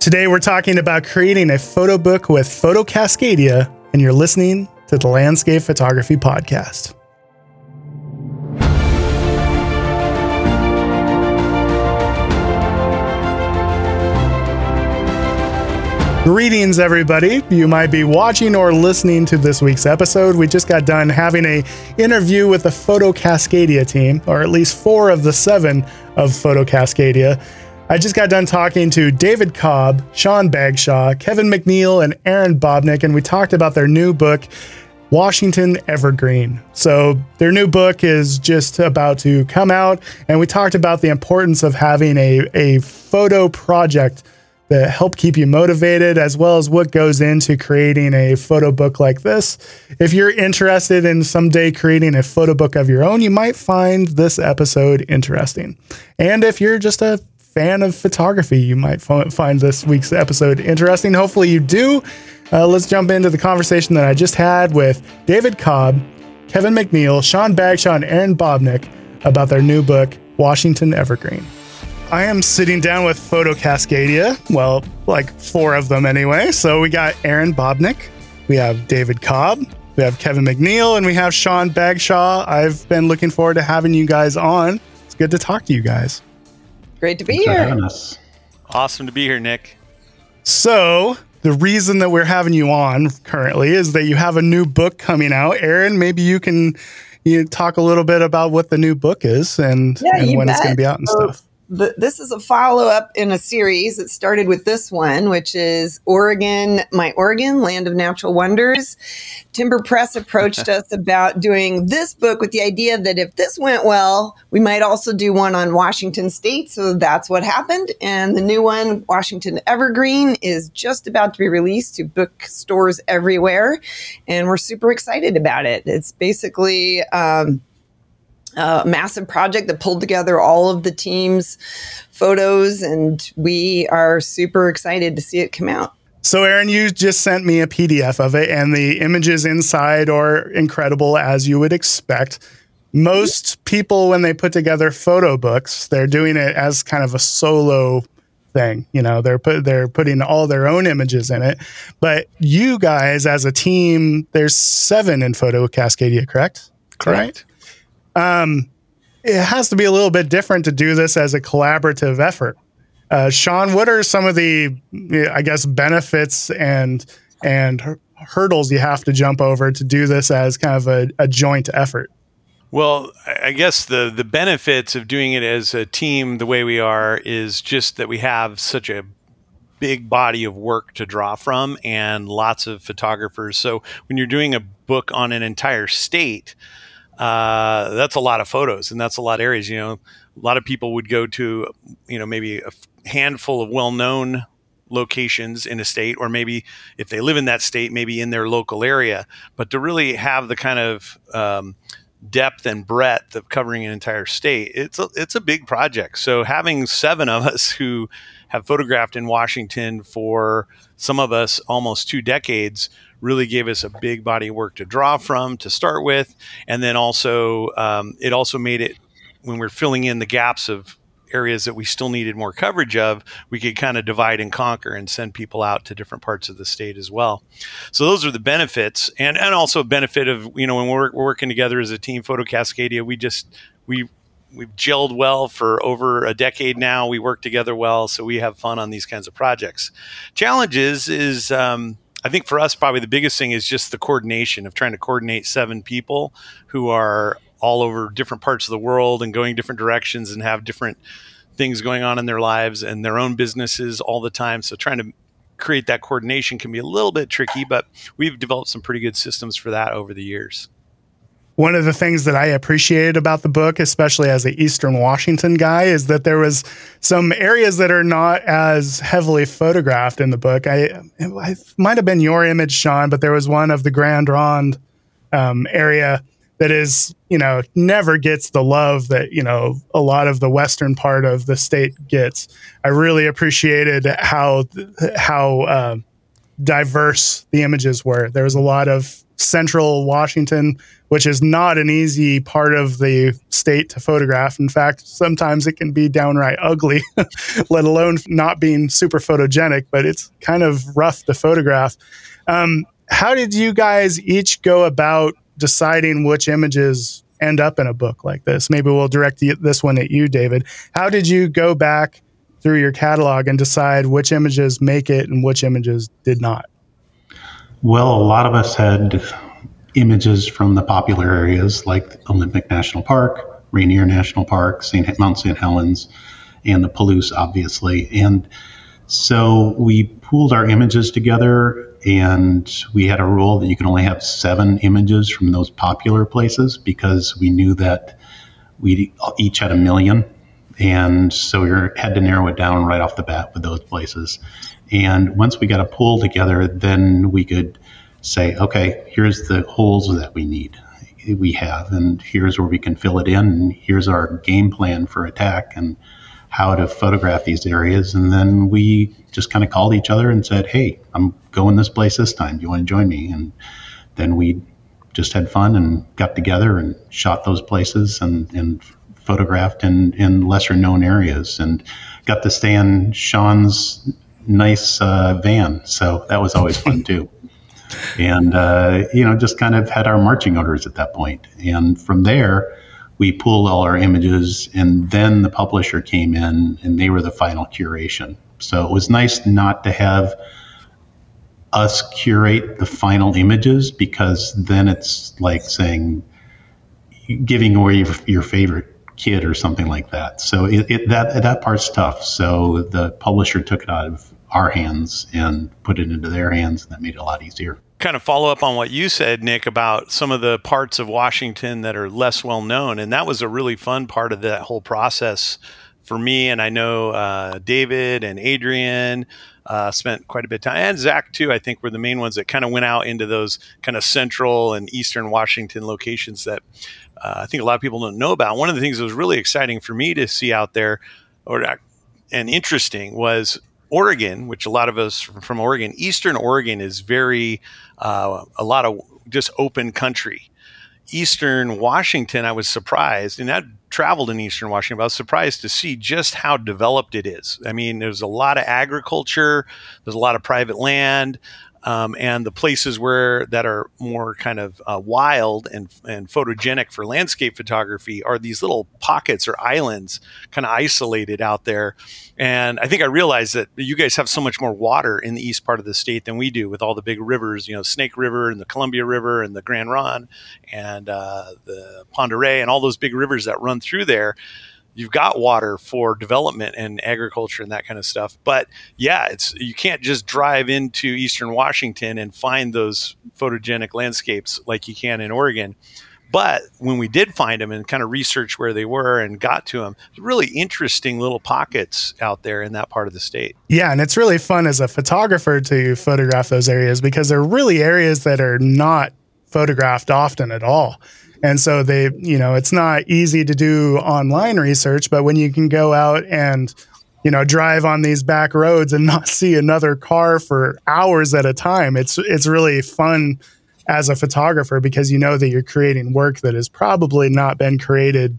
Today, we're talking about creating a photo book with Photo Cascadia, and you're listening to the Landscape Photography Podcast. Greetings, everybody. You might be watching or listening to this week's episode. We just got done having a interview with the Photo Cascadia team, or at least four of the seven of Photo Cascadia. I just got done talking to David Cobb, Sean Bagshaw, Kevin McNeil, and Erin Babnik, and we talked about their new book, Washington Evergreen. So, their new book is just about to come out, and we talked about the importance of having a, a photo project that help keep you motivated, as well as what goes into creating a photo book like this. If you're interested in someday creating a photo book of your own, you might find this episode interesting. And if you're just a fan of photography, you might find this week's episode interesting. Hopefully, you do. Uh, let's jump into the conversation that I just had with David Cobb, Kevin McNeil, Sean Bagshaw, and Erin Babnik about their new book, Washington Evergreen. I am sitting down with Photo Cascadia. Well, like four of them anyway. So we got Erin Babnik, we have David Cobb, we have Kevin McNeil, and we have Sean Bagshaw. I've been looking forward to having you guys on. It's good to talk to you guys. Great to be here. Awesome to be here, Nick. So, the reason that we're having you on currently is that you have a new book coming out. Erin, maybe you can you know, talk a little bit about what the new book is and, yeah, and when bet. it's going to be out and so, stuff the, this is a follow up in a series. It started with this one, which is Oregon, My Oregon, Land of Natural Wonders. Timber Press approached us about doing this book with the idea that if this went well, we might also do one on Washington State. So that's what happened. And the new one, Washington Evergreen, is just about to be released to bookstores everywhere. And we're super excited about it. It's basically, um, a massive project that pulled together all of the team's photos, and we are super excited to see it come out. So, Aaron, you just sent me a PDF of it, and the images inside are incredible as you would expect. Most people, when they put together photo books, they're doing it as kind of a solo thing. You know, they're put they're putting all their own images in it. But you guys, as a team, there's seven in Photo Cascadia, correct? Correct. Um, it has to be a little bit different to do this as a collaborative effort. Uh, Sean, what are some of the, I guess, benefits and and hurdles you have to jump over to do this as kind of a, a joint effort? Well, I guess the the benefits of doing it as a team the way we are is just that we have such a big body of work to draw from and lots of photographers. So when you're doing a book on an entire state, uh, that's a lot of photos and that's a lot of areas. You know, a lot of people would go to, you know, maybe a handful of well-known locations in a state, or maybe if they live in that state, maybe in their local area. But to really have the kind of um, depth and breadth of covering an entire state, it's a, it's a big project. So having seven of us who have photographed in Washington for some of us almost two decades really gave us a big body of work to draw from to start with, and then also um, it also made it when we're filling in the gaps of areas that we still needed more coverage of, we could kind of divide and conquer and send people out to different parts of the state as well. So those are the benefits, and and also benefit of you know when we're, we're working together as a team, Photo Cascadia, we just we we've gelled well for over a decade now. We work together well, so we have fun on these kinds of projects. Challenges is um, I think for us, probably the biggest thing is just the coordination of trying to coordinate seven people who are all over different parts of the world and going different directions and have different things going on in their lives and their own businesses all the time. So trying to create that coordination can be a little bit tricky, but we've developed some pretty good systems for that over the years one of the things that I appreciated about the book, especially as an Eastern Washington guy, is that there was some areas that are not as heavily photographed in the book. I, might have been your image, Sean, but there was one of the Grande Ronde um, area that is, you know, never gets the love that you know a lot of the western part of the state gets. I really appreciated how how. Uh, diverse the images were. There was a lot of central Washington, which is not an easy part of the state to photograph. In fact, sometimes it can be downright ugly, let alone not being super photogenic, but it's kind of rough to photograph. Um, how did you guys each go about deciding which images end up in a book like this? Maybe we'll direct this one at you, David. How did you go back through your catalog and decide which images make it and which images did not? Well, a lot of us had images from the popular areas like Olympic National Park, Rainier National Park, St. Mount St. Helens, and the Palouse, obviously. And so we pooled our images together, and we had a rule that you can only have seven images from those popular places because we knew that we each had a million. And so we had to narrow it down right off the bat with those places. And once we got a pool together, then we could say, okay, here's the holes that we need, we have, and here's where we can fill it in, and here's our game plan for attack and how to photograph these areas. And then we just kind of called each other and said, hey, I'm going this place this time. Do you want to join me? And then we just had fun and got together and shot those places and, and photographed in, in lesser known areas and got to stay in Sean's nice uh, van. So that was always fun too. And, uh, you know, just kind of had our marching orders at that point. And from there, we pulled all our images, and then the publisher came in and they were the final curation. So it was nice not to have us curate the final images because then it's like saying, giving away your, your favorite kid or something like that. So it, it, that that part's tough. So the publisher took it out of our hands and put it into their hands, and that made it a lot easier. Kind of follow up on what you said, Nick, about some of the parts of Washington that are less well known, and that was a really fun part of that whole process for me. And I know uh, David and Adrian uh, spent quite a bit of time, and Zach too. I think were the main ones that kind of went out into those kind of central and eastern Washington locations that uh, I think a lot of people don't know about. One of the things that was really exciting for me to see out there, or and interesting, was Oregon, which a lot of us from Oregon, Eastern Oregon is very uh, a lot of just open country. Eastern Washington, I was surprised, and I traveled in Eastern Washington, I was surprised to see just how developed it is. I mean, there's a lot of agriculture, there's a lot of private land um, and the places where that are more kind of uh, wild and, and photogenic for landscape photography are these little pockets or islands kind of isolated out there. And i think i realized that you guys have so much more water in the east part of the state than we do with all the big rivers you know snake river and the columbia river and the Grande Ronde and uh, the Oreille and all those big rivers that run through there you've got water for development and agriculture and that kind of stuff. But yeah, it's you can't just drive into eastern Washington and find those photogenic landscapes like you can in Oregon. But when we did find them and kind of research where they were and got to them, really interesting little pockets out there in that part of the state. Yeah, and it's really fun as a photographer to photograph those areas because they're really areas that are not photographed often at all. And so they, you know, it's not easy to do online research, but when you can go out and, you know, drive on these back roads and not see another car for hours at a time, it's it's really fun as a photographer because you know that you're creating work that has probably not been created,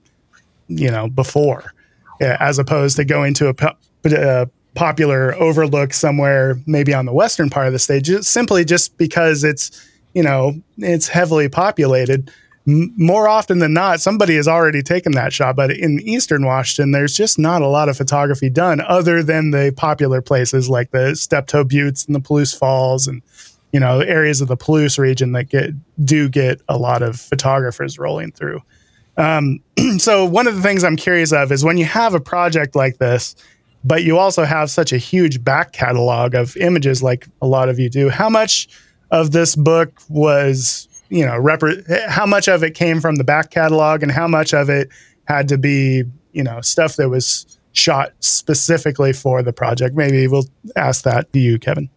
you know, before, eh, as opposed to going to a, a popular overlook somewhere, maybe on the western part of the state, simply just because it's, you know, it's heavily populated more often than not, somebody has already taken that shot. But in Eastern Washington, there's just not a lot of photography done other than the popular places like the Steptoe Buttes and the Palouse Falls and, you know, areas of the Palouse region that get do get a lot of photographers rolling through. Um, so one of the things I'm curious of is when you have a project like this, but you also have such a huge back catalog of images like a lot of you do, how much of this book was you know, how much of it came from the back catalog and how much of it had to be, you know, stuff that was shot specifically for the project. Maybe we'll ask that to you, Kevin.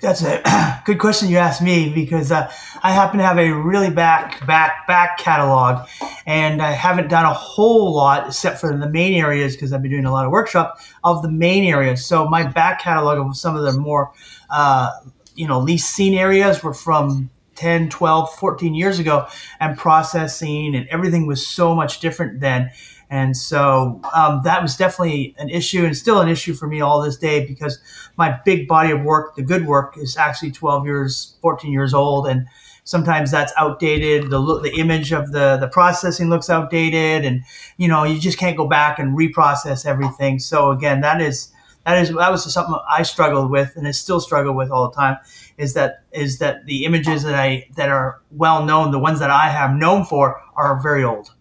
That's a good question you asked me because uh, I happen to have a really back, back, back catalog, and I haven't done a whole lot except for the main areas because I've been doing a lot of workshop of the main areas. So my back catalog of some of the more uh, you know least seen areas were from 10 12 14 years ago and processing and everything was so much different then and so um, that was definitely an issue and still an issue for me all this day because my big body of work, the good work, is actually 12 years, 14 years old. And sometimes that's outdated. The, the image of the, the processing looks outdated. And, you know, you just can't go back and reprocess everything. So again, that is, that is, that was something I struggled with and I still struggle with all the time is that, is that the images that I, that are well known, the ones that I have known for are very old.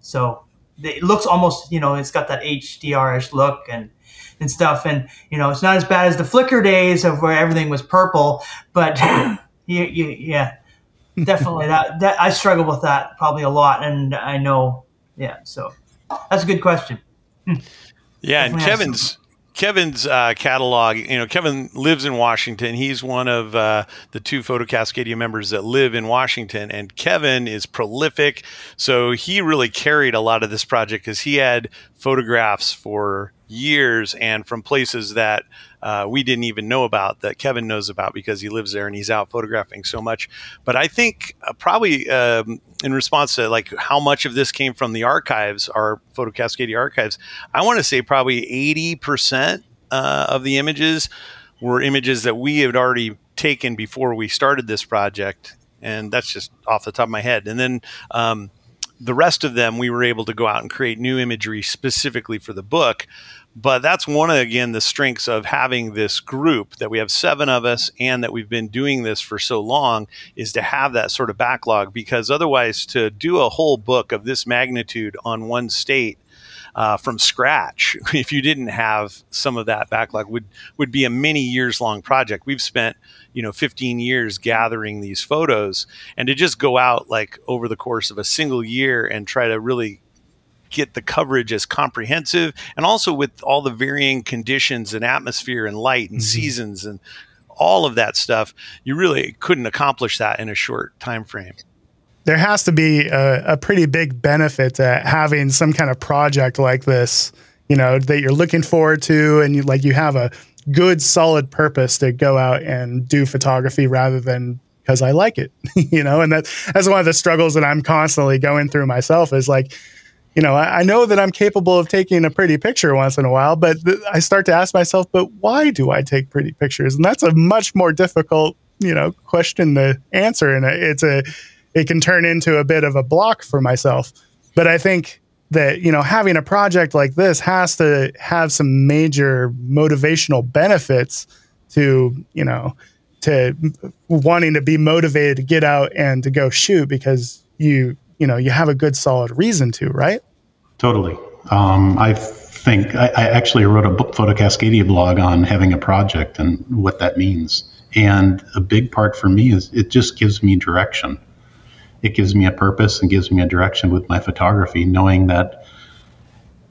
So it looks almost you know it's got that HDR-ish look and and stuff and you know it's not as bad as the Flickr days of where everything was purple but you, you, yeah definitely that, that I struggle with that probably a lot and I know yeah so that's a good question hmm. yeah definitely and Kevin's Kevin's uh, catalog, you know, Kevin lives in Washington. He's one of uh, the two Photo Cascadia members that live in Washington, and Kevin is prolific. So he really carried a lot of this project because he had photographs for years and from places that uh, we didn't even know about that Kevin knows about because he lives there and he's out photographing so much. But I think uh, probably um, in response to like how much of this came from the archives, our Photo Cascadia archives, I want to say probably 80% uh, of the images were images that we had already taken before we started this project. And that's just off the top of my head. And then um, the rest of them, we were able to go out and create new imagery specifically for the book but that's one of again the strengths of having this group that we have seven of us and that we've been doing this for so long is to have that sort of backlog. Because otherwise to do a whole book of this magnitude on one state uh, from scratch if you didn't have some of that backlog would would be a many years long project. We've spent you know 15 years gathering these photos and to just go out like over the course of a single year and try to really get the coverage as comprehensive and also with all the varying conditions and atmosphere and light and mm-hmm. seasons and all of that stuff you really couldn't accomplish that in a short time frame there has to be a, a pretty big benefit to having some kind of project like this you know that you're looking forward to and you like you have a good solid purpose to go out and do photography rather than because I like it, you know, and that that's one of the struggles that I'm constantly going through myself is like, you know, I, I, know that I'm capable of taking a pretty picture once in a while, but th- I start to ask myself, but why do I take pretty pictures? And that's a much more difficult, you know, question to answer. And it's a, it can turn into a bit of a block for myself. But I think that, you know, having a project like this has to have some major motivational benefits to, you know, to wanting to be motivated to get out and to go shoot because you you know you have a good solid reason to, right? Totally. Um, I think I, I, actually wrote a book, Photo Cascadia blog on having a project and what that means. And a big part for me is it just gives me direction. It gives me a purpose and gives me a direction with my photography, knowing that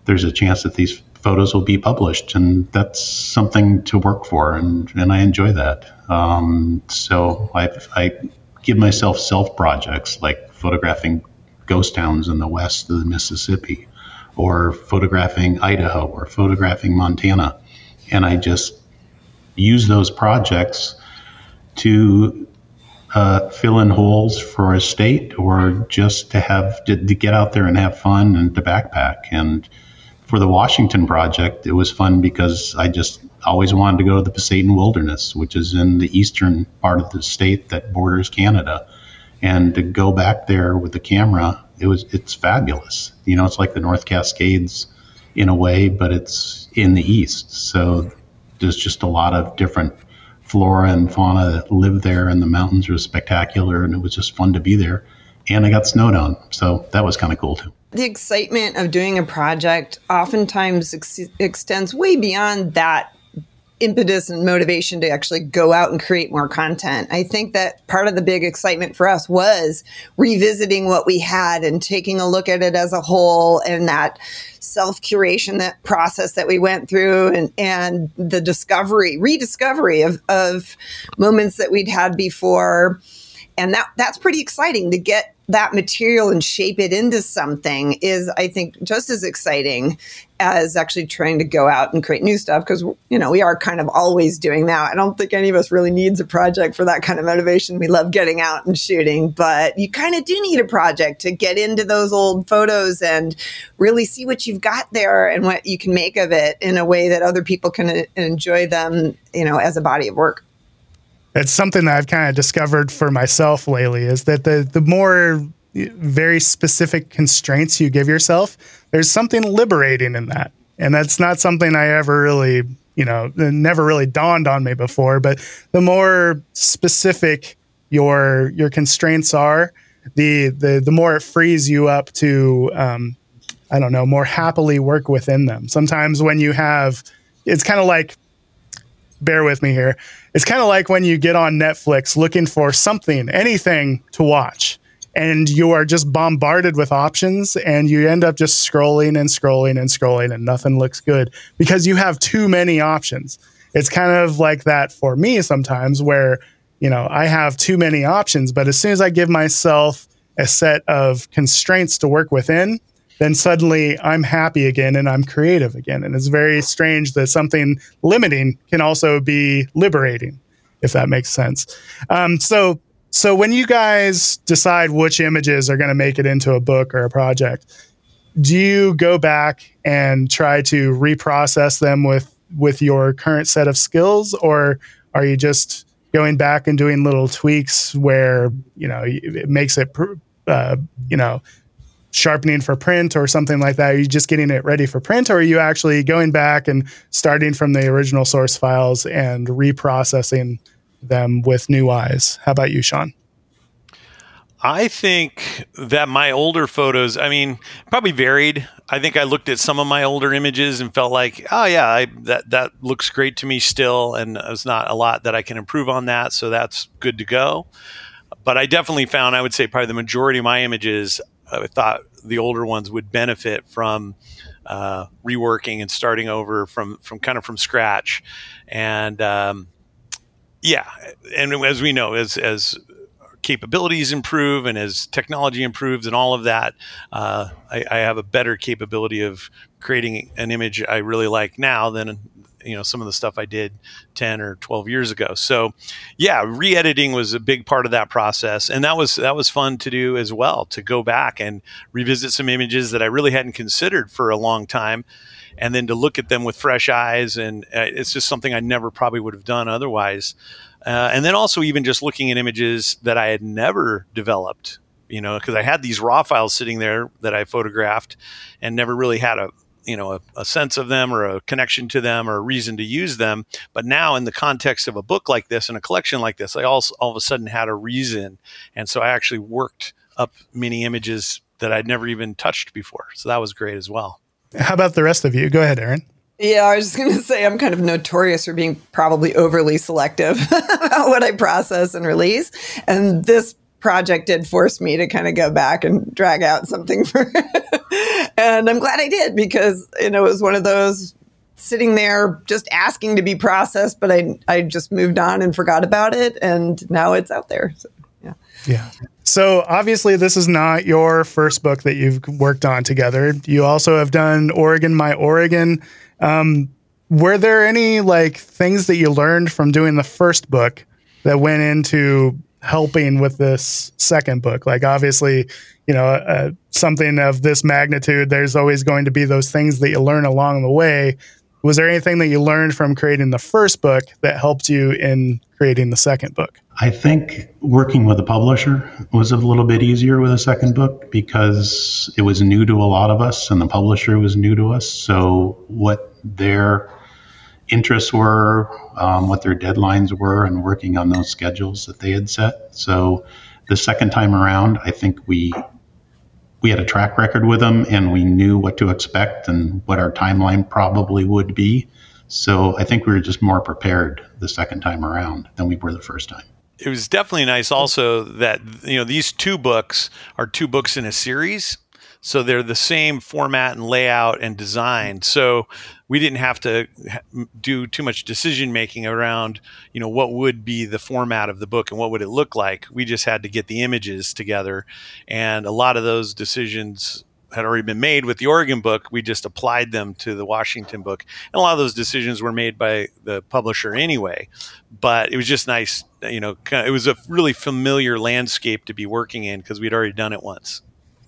there's a chance that these photos will be published, and that's something to work for, and, and I enjoy that. Um, so I, I give myself self projects like photographing ghost towns in the west of the Mississippi, or photographing Idaho, or photographing Montana. And I just use those projects to uh, fill in holes for a state or just to have to, to, get out there and have fun and to backpack. And for the Washington project, it was fun because I just always wanted to go to the Pasayten Wilderness, which is in the eastern part of the state that borders Canada and to go back there with the camera it was it's fabulous. You know it's like the north cascades in a way but it's in the east. So there's just a lot of different flora and fauna that live there and the mountains are spectacular and it was just fun to be there. And i got snowed on so that was kind of cool too. The excitement of doing a project oftentimes ex- extends way beyond that impetus and motivation to actually go out and create more content. I think that part of the big excitement for us was revisiting what we had and taking a look at it as a whole and that self curation, that process that we went through and, and the discovery, rediscovery of, of moments that we'd had before. And that, that's pretty exciting to get that material and shape it into something is i think just as exciting as actually trying to go out and create new stuff because you know we are kind of always doing that. I don't think any of us really needs a project for that kind of motivation. We love getting out and shooting but you kind of do need a project to get into those old photos and really see what you've got there and what you can make of it in a way that other people can uh, enjoy them you know as a body of work it's something that I've kind of discovered for myself lately is that the the more very specific constraints you give yourself, there's something liberating in that. And that's not something I ever really, you know, never really dawned on me before, but the more specific your your constraints are, the the the more it frees you up to um, I don't know, more happily work within them. Sometimes when you have it's kind of like bear with me here. It's kind of like when you get on Netflix looking for something, anything to watch, and you are just bombarded with options, and you end up just scrolling and scrolling and scrolling, and nothing looks good because you have too many options. It's kind of like that for me sometimes, where you know I have too many options, but as soon as I give myself a set of constraints to work within, then suddenly I'm happy again and I'm creative again. And it's very strange that something limiting can also be liberating, if that makes sense. Um, so, so when you guys decide which images are going to make it into a book or a project, do you go back and try to reprocess them with with your current set of skills, or are you just going back and doing little tweaks where you know it makes it uh, you know sharpening for print or something like that? Are you just getting it ready for print, or are you actually going back and starting from the original source files and reprocessing them with new eyes? How about you, Sean? I think that my older photos, I mean, probably varied. I think I looked at some of my older images and felt like, oh yeah, I, that that looks great to me still, and there's not a lot that I can improve on that, so that's good to go. But I definitely found, I would say, probably the majority of my images I thought the older ones would benefit from uh, reworking and starting over from from kind of from scratch, and um, yeah, and as we know, as as capabilities improve and as technology improves and all of that, uh, I, I, have a better capability of creating an image I really like now than you know some of the stuff I did 10 or 12 years ago. So yeah, re-editing was a big part of that process and that was that was fun to do as well to go back and revisit some images that I really hadn't considered for a long time and then to look at them with fresh eyes and uh, it's just something I never probably would have done otherwise. Uh, and then also even just looking at images that I had never developed you know, because I had these raw files sitting there that I photographed and never really had a, you know a, a, sense of them or a connection to them or a reason to use them. But now in the context of a book like this and a collection like this i also all of a sudden had a reason. And so i actually worked up many images that i'd never even touched before. So that was great as well. How about the rest of you? Go ahead Erin. Yeah, I was just going to say I'm kind of notorious for being probably overly selective about what I process and release. And this project did force me to kind of go back and drag out something for and I'm glad I did because you know it was one of those sitting there just asking to be processed but I I just moved on and forgot about it and now it's out there so, yeah. Yeah. So obviously this is not your first book that you've worked on together. You also have done Oregon My Oregon. Um, were there any like things that you learned from doing the first book that went into helping with this second book. Like obviously, you know, uh, something of this magnitude, there's always going to be those things that you learn along the way. Was there anything that you learned from creating the first book that helped you in creating the second book? I think working with a publisher was a little bit easier with a second book because it was new to a lot of us and the publisher was new to us. So what their interests were, um, what their deadlines were, and working on those schedules that they had set. So the second time around, I think we we had a track record with them, and we knew what to expect and what our timeline probably would be. So I think we were just more prepared the second time around than we were the first time. It was definitely nice also that you know these two books are two books in a series So they're the same format and layout and design. So we didn't have to do too much decision making around, you know, what would be the format of the book and what would it look like. We just had to get the images together. And a lot of those decisions had already been made with the Oregon book. We just applied them to the Washington book. And a lot of those decisions were made by the publisher anyway. But it was just nice, you know, it was a really familiar landscape to be working in because we'd already done it once.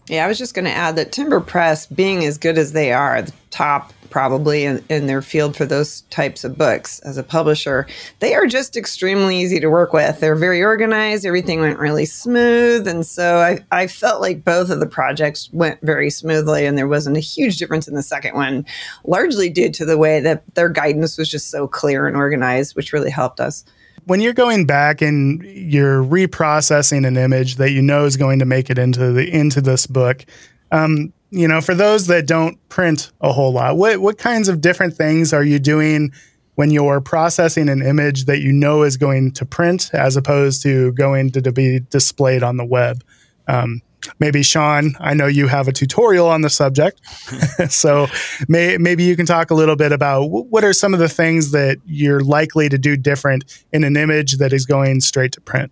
Yeah, I was just going to add that Timber Press, being as good as they are, the top probably in, in, their field for those types of books as a publisher, they are just extremely easy to work with. They're very organized, everything went really smooth. And so I, I felt like both of the projects went very smoothly, and there wasn't a huge difference in the second one, largely due to the way that their guidance was just so clear and organized, which really helped us when you're going back and you're reprocessing an image that you know is going to make it into the into this book, um, you know, for those that don't print a whole lot, what what kinds of different things are you doing when you're processing an image that you know is going to print as opposed to going to, to be displayed on the web? Um, maybe Sean, I know you have a tutorial on the subject, so may, maybe you can talk a little bit about what are some of the things that you're likely to do different in an image that is going straight to print.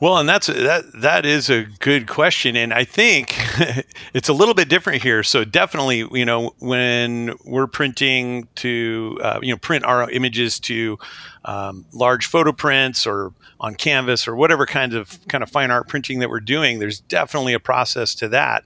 Well, and that's that that is a good question, and I think it's a little bit different here. So definitely, you know, when we're printing to uh, you know print our images to um, large photo prints or on canvas or whatever kind of kind of fine art printing that we're doing, there's definitely a process to that.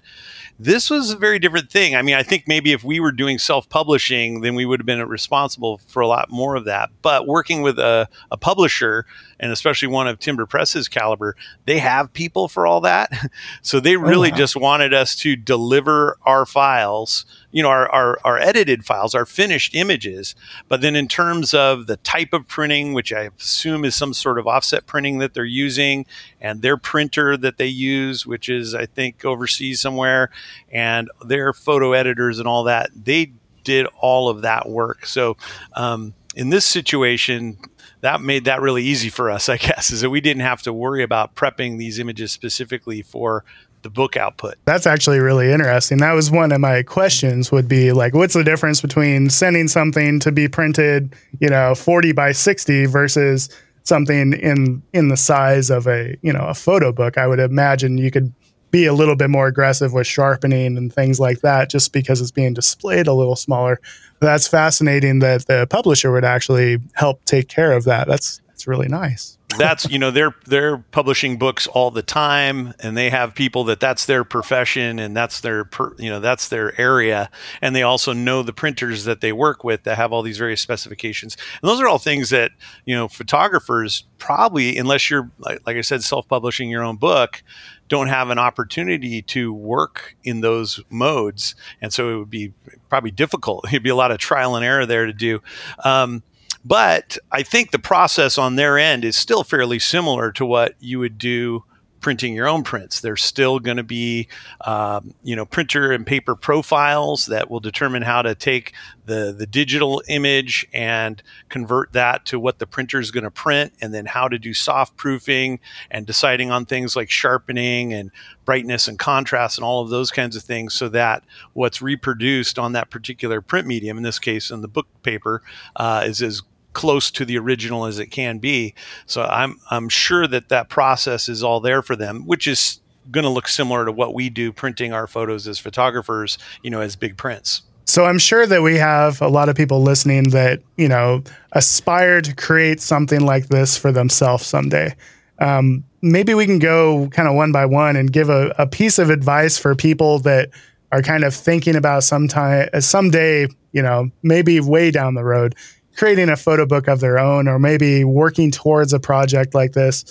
This was a very different thing. I mean, I think maybe if we were doing self publishing, then we would have been responsible for a lot more of that. But working with a, a publisher, and especially one of Timber Press's caliber, they have people for all that. so they really oh, wow. just wanted us to deliver our files, you know, our, our, our edited files, our finished images. But then in terms of the type of printing, which I assume is some sort of offset printing that they're using, and their printer that they use, which is, I think, overseas somewhere, and their photo editors and all that, they did all of that work. So um, in this situation, that made that really easy for us, I guess, is that we didn't have to worry about prepping these images specifically for the book output. That's actually really interesting. That was one of my questions would be like what's the difference between sending something to be printed, you know, 40 by 60 versus something in in the size of a, you know, a photo book. I would imagine you could be a little bit more aggressive with sharpening and things like that just because it's being displayed a little smaller. That's fascinating that the publisher would actually help take care of that. That's that's really nice. That's you know they're they're publishing books all the time and they have people that that's their profession and that's their per, you know that's their area and they also know the printers that they work with that have all these various specifications and those are all things that you know photographers probably unless you're like, like I said self-publishing your own book don't have an opportunity to work in those modes. And so it would be probably difficult. It'd be a lot of trial and error there to do. Um, but I think the process on their end is still fairly similar to what you would do printing your own prints. There's still going to be, um, you know, printer and paper profiles that will determine how to take the the digital image and convert that to what the printer is going to print, and then how to do soft proofing and deciding on things like sharpening and brightness and contrast and all of those kinds of things, so that what's reproduced on that particular print medium, in this case, in the book paper, uh, is as close to the original as it can be. So I'm I'm sure that that process is all there for them, which is going to look similar to what we do printing our photos as photographers, you know, as big prints. So I'm sure that we have a lot of people listening that, you know, aspire to create something like this for themselves someday. Um, maybe we can go kind of one by one and give a, a piece of advice for people that are kind of thinking about sometime someday, you know, maybe way down the road, creating a photo book of their own or maybe working towards a project like this.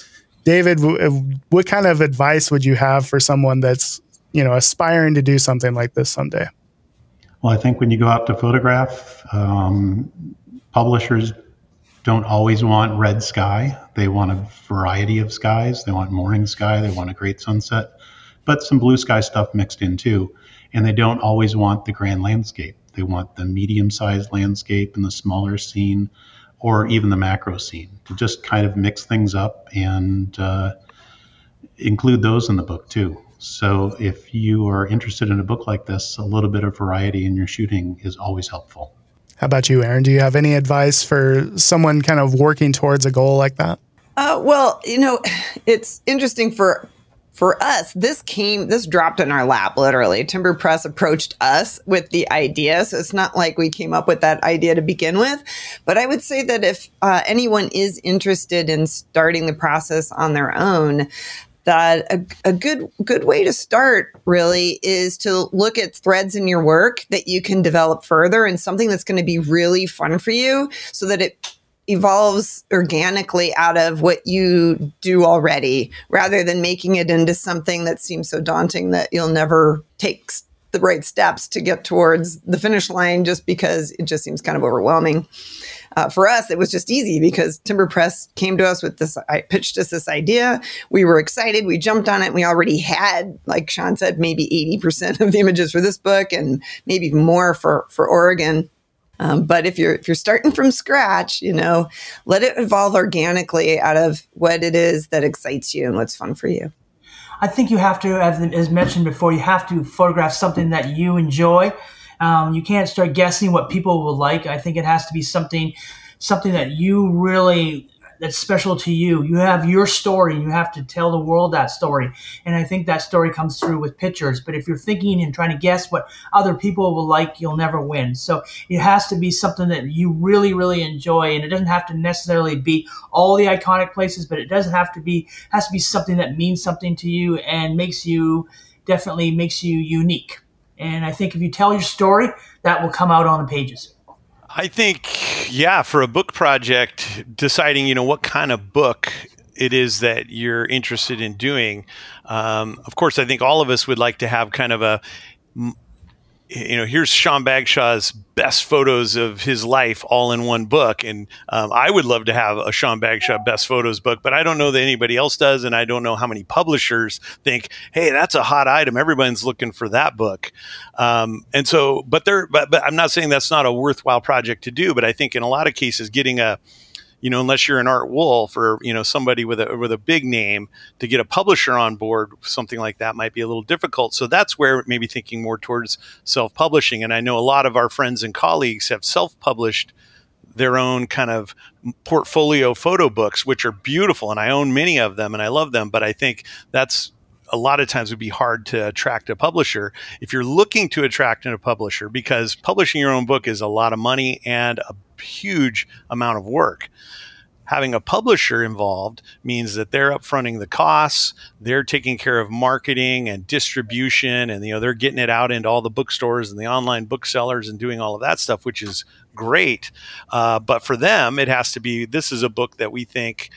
David, what kind of advice would you have for someone that's, you know, aspiring to do something like this someday? Well, I think when you go out to photograph, um, publishers don't always want red sky. They want a variety of skies. They want morning sky. They want a great sunset, but some blue sky stuff mixed in too. And they don't always want the grand landscape. They want the medium sized landscape and the smaller scene, or even the macro scene to just kind of mix things up and uh, include those in the book too. So if you are interested in a book like this, a little bit of variety in your shooting is always helpful. How about you, Erin? Do you have any advice for someone kind of working towards a goal like that? Uh, well, you know, it's interesting for for us, this came, this dropped in our lap, literally. Timber Press approached us with the idea. So it's not like we came up with that idea to begin with. But I would say that if uh, anyone is interested in starting the process on their own, that a, a good good way to start really is to look at threads in your work that you can develop further and something that's going to be really fun for you so that it evolves organically out of what you do already rather than making it into something that seems so daunting that you'll never take the right steps to get towards the finish line just because it just seems kind of overwhelming. Uh, for us, it was just easy because Timber Press came to us with this, I pitched us this idea. We were excited. We jumped on it. we already had, like Sean said, maybe 80% of the images for this book and maybe more for, for Oregon. Um, but if you're if you're starting from scratch, you know, let it evolve organically out of what it is that excites you and what's fun for you. I think you have to, as, mentioned before, you have to photograph something that you enjoy. Um, you can't start guessing what people will like. I think it has to be something something that you really that's special to you. You have your story and you have to tell the world that story. And I think that story comes through with pictures. But if you're thinking and trying to guess what other people will like, you'll never win. So it has to be something that you really, really enjoy. And it doesn't have to necessarily be all the iconic places, but it doesn't have to be, has to be something that means something to you and makes you, definitely makes you unique. And I think if you tell your story, that will come out on the pages. I think, yeah, for a book project, deciding, you know, what kind of book it is that you're interested in doing. Um, of course, I think all of us would like to have kind of a you know, here's Sean Bagshaw's best photos of his life all in one book. And um, I would love to have a Sean Bagshaw best photos book, but I don't know that anybody else does. And I don't know how many publishers think, hey, that's a hot item. Everyone's looking for that book. Um, and so, but there, but, but I'm not saying that's not a worthwhile project to do, but I think in a lot of cases, getting a, you know, unless you're an Art Wolfe or you know somebody with a with a big name, to get a publisher on board, something like that might be a little difficult. So that's where maybe thinking more towards self-publishing. And I know a lot of our friends and colleagues have self-published their own kind of portfolio photo books, which are beautiful, and I own many of them and I love them. But I think that's a lot of times would be hard to attract a publisher if you're looking to attract a publisher because publishing your own book is a lot of money and a huge amount of work. Having a publisher involved means that they're upfronting the costs, they're taking care of marketing and distribution, and you know they're getting it out into all the bookstores and the online booksellers and doing all of that stuff, which is great. Uh, but for them, it has to be this is a book that we think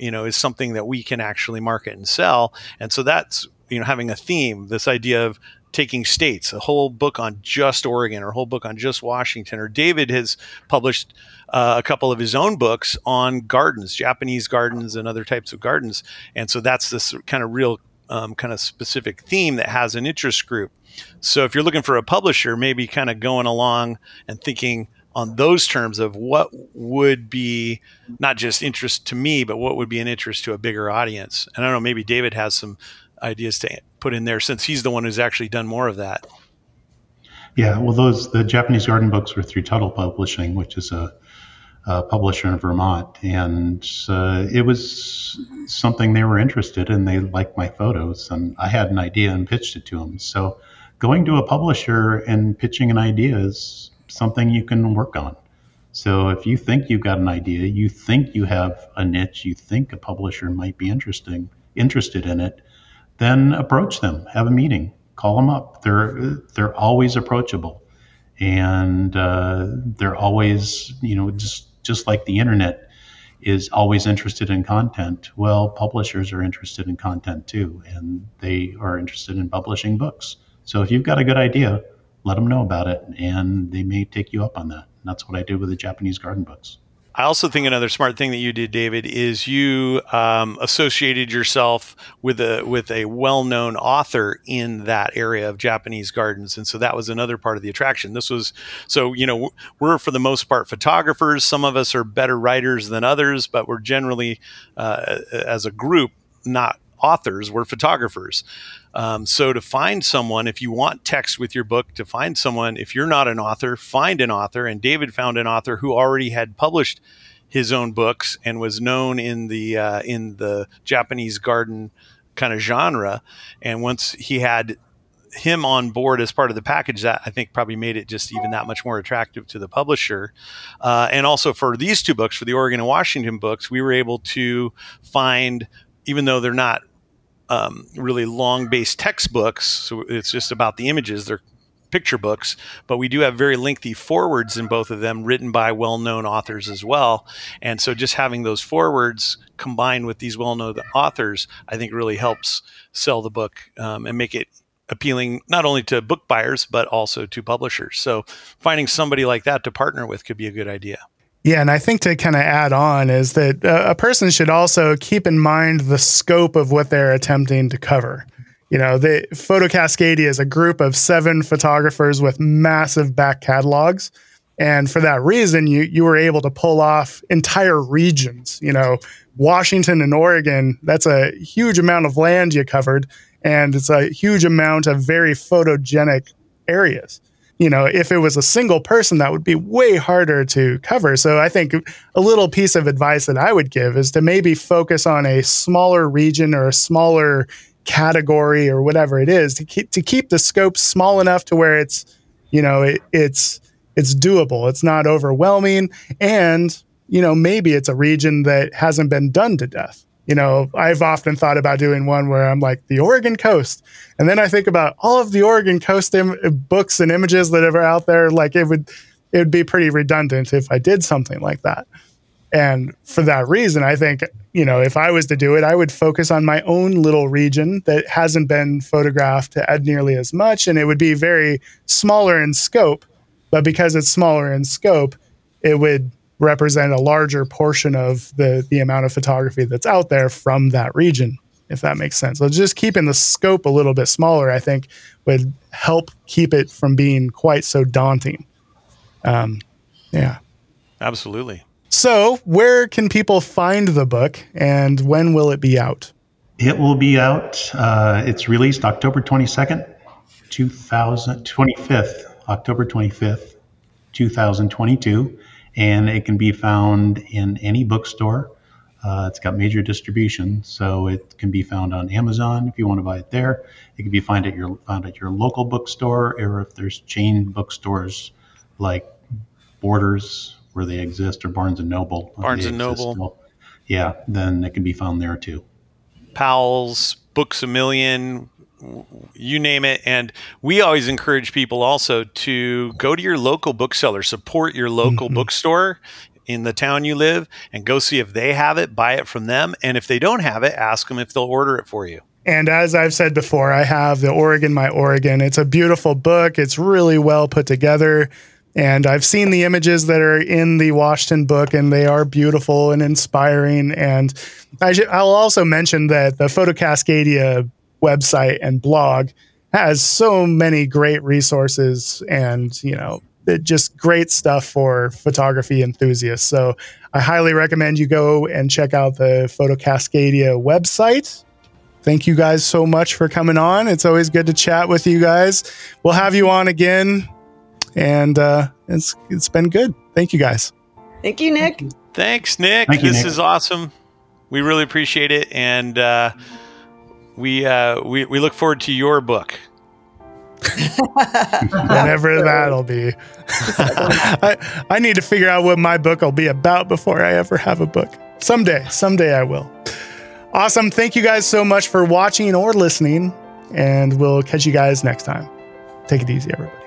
you know is something that we can actually market and sell, and so that's you know having a theme. This idea of taking states, a whole book on just Oregon or a whole book on just Washington. Or David has published uh, a couple of his own books on gardens, Japanese gardens and other types of gardens. And so that's this kind of real um, kind of specific theme that has an interest group. So if you're looking for a publisher, maybe kind of going along and thinking on those terms of what would be not just interest to me, but what would be an interest to a bigger audience. And I don't know, maybe David has some ideas to put in there since he's the one who's actually done more of that. Yeah, well, those the Japanese garden books were through Tuttle Publishing, which is a, a publisher in Vermont, and uh, it was something they were interested in. They liked my photos, and I had an idea and pitched it to them. So, going to a publisher and pitching an idea is something you can work on. So, if you think you've got an idea, you think you have a niche, you think a publisher might be interesting interested in it then approach them, have a meeting, call them up. They're they're always approachable, and uh, they're always you know just just like the internet is always interested in content. Well, publishers are interested in content too, and they are interested in publishing books. So if you've got a good idea, let them know about it, and they may take you up on that. And that's what I did with the Japanese garden books. I also think another smart thing that you did, David, is you um, associated yourself with a with a well known author in that area of Japanese gardens, and so that was another part of the attraction. This was so you know we're for the most part photographers. Some of us are better writers than others, but we're generally uh, as a group not authors. We're photographers. Um, so to find someone, if you want text with your book, to find someone, if you're not an author, find an author. And David found an author who already had published his own books and was known in the uh, in the Japanese garden kind of genre. And once he had him on board as part of the package, that I think probably made it just even that much more attractive to the publisher. Uh, and also for these two books, for the Oregon and Washington books, we were able to find, even though they're not um, really long based textbooks, so it's just about the images, they're picture books, but we do have very lengthy forwards in both of them written by well known authors as well. And so just having those forwards combined with these well known authors, I think really helps sell the book um, and make it appealing not only to book buyers but also to publishers. So finding somebody like that to partner with could be a good idea. Yeah, and I think to kind of add on is that uh, a person should also keep in mind the scope of what they're attempting to cover. You know, the Photo Cascadia is a group of seven photographers with massive back catalogs. And for that reason, you you were able to pull off entire regions. You know, Washington and Oregon, that's a huge amount of land you covered and it's a huge amount of very photogenic areas. You know, if it was a single person, that would be way harder to cover. So I think a little piece of advice that I would give is to maybe focus on a smaller region or a smaller category or whatever it is to keep to keep the scope small enough to where it's, you know, it, it's it's doable. It's not overwhelming, and you know maybe it's a region that hasn't been done to death you know, I've often thought about doing one where I'm like the Oregon coast. And then I think about all of the Oregon coast Im- books and images that are out there. Like it would, it would be pretty redundant if I did something like that. And for that reason, I think, you know, if I was to do it, I would focus on my own little region that hasn't been photographed at nearly as much. And it would be very smaller in scope. But because it's smaller in scope, it would represent a larger portion of the the amount of photography that's out there from that region if that makes sense. So just keeping the scope a little bit smaller i think would help keep it from being quite so daunting. Um, yeah. Absolutely. So where can people find the book and when will it be out? It will be out uh, it's released october 22nd 2025th october 25th 2022 and it can be found in any bookstore. Uh, it's got major distribution, so it can be found on Amazon if you want to buy it there. It can be found at your found at your local bookstore, or if there's chain bookstores like Borders where they exist, or Barnes and Noble. Barnes and Noble. Still. Yeah, then it can be found there too. Powell's, Books a Million, you name it. And we always encourage people also to go to your local bookseller, support your local mm-hmm. bookstore in the town you live, and go see if they have it, buy it from them. And if they don't have it, ask them if they'll order it for you. And as I've said before, I have the Oregon My Oregon. It's a beautiful book. It's really well put together. And I've seen the images that are in the Washington book, and they are beautiful and inspiring. And I will also mention that the Photo Cascadia website and blog has so many great resources and you know just great stuff for photography enthusiasts. So i highly recommend you go and check out the photo cascadia website. Thank you guys so much for coming on. It's always good to chat with you guys. We'll have you on again and uh, it's it's been good. Thank you guys. Thank you nick. Thanks nick. Thank this Nick. is awesome. We really appreciate it and uh, we uh, we we look forward to your book. Whenever that'll be. I, I need to figure out what my book will be about before I ever have a book. Someday, someday I will. Awesome. Thank you guys so much for watching or listening, and we'll catch you guys next time. Take it easy, everybody.